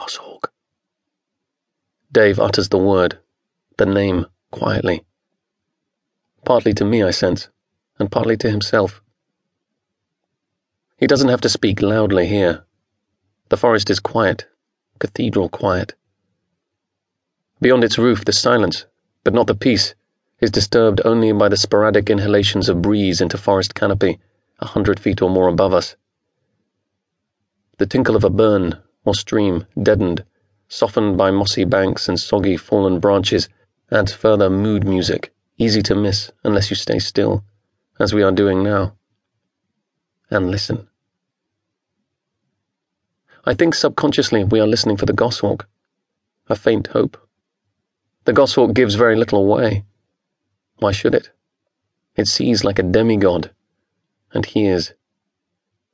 Goshawk. Dave utters the word, the name, quietly. Partly to me, I sense, and partly to himself. He doesn't have to speak loudly here. The forest is quiet, cathedral quiet. Beyond its roof, the silence, but not the peace, is disturbed only by the sporadic inhalations of breeze into forest canopy, a hundred feet or more above us. The tinkle of a burn or stream, deadened, softened by mossy banks and soggy fallen branches, adds further mood music, easy to miss unless you stay still, as we are doing now. And listen. I think subconsciously we are listening for the goshawk, a faint hope. The goshawk gives very little away. Why should it? It sees like a demigod, and hears.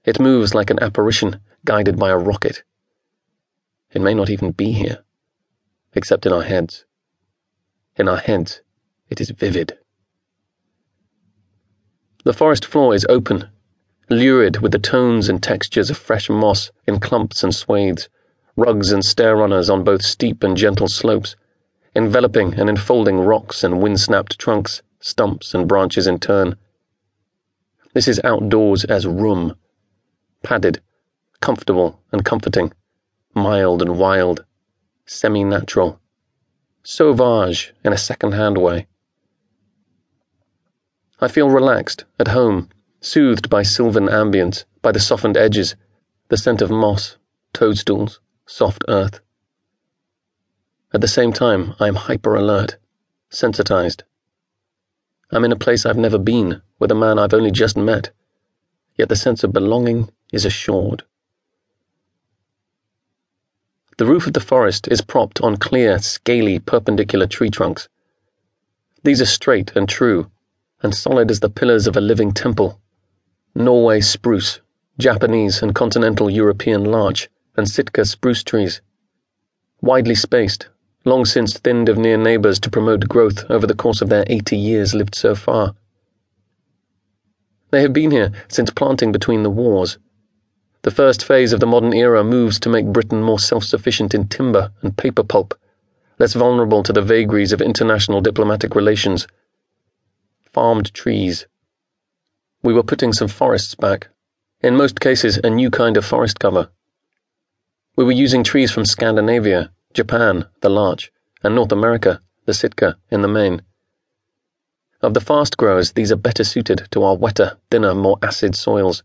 It moves like an apparition guided by a rocket. It may not even be here, except in our heads. In our heads, it is vivid. The forest floor is open lurid with the tones and textures of fresh moss in clumps and swathes, rugs and stair runners on both steep and gentle slopes, enveloping and enfolding rocks and wind-snapped trunks, stumps and branches in turn. This is outdoors as room, padded, comfortable and comforting, mild and wild, semi-natural, sauvage in a second-hand way. I feel relaxed, at home, soothed by sylvan ambience, by the softened edges, the scent of moss, toadstools, soft earth. At the same time, I am hyper alert, sensitized. I'm in a place I've never been, with a man I've only just met, yet the sense of belonging is assured. The roof of the forest is propped on clear, scaly, perpendicular tree trunks. These are straight and true, and solid as the pillars of a living temple. Norway spruce, Japanese and continental European larch, and Sitka spruce trees. Widely spaced, long since thinned of near neighbours to promote growth over the course of their 80 years lived so far. They have been here since planting between the wars. The first phase of the modern era moves to make Britain more self sufficient in timber and paper pulp, less vulnerable to the vagaries of international diplomatic relations. Farmed trees we were putting some forests back, in most cases, a new kind of forest cover. We were using trees from Scandinavia, Japan, the larch, and North America, the Sitka, in the main. Of the fast growers, these are better suited to our wetter, thinner, more acid soils.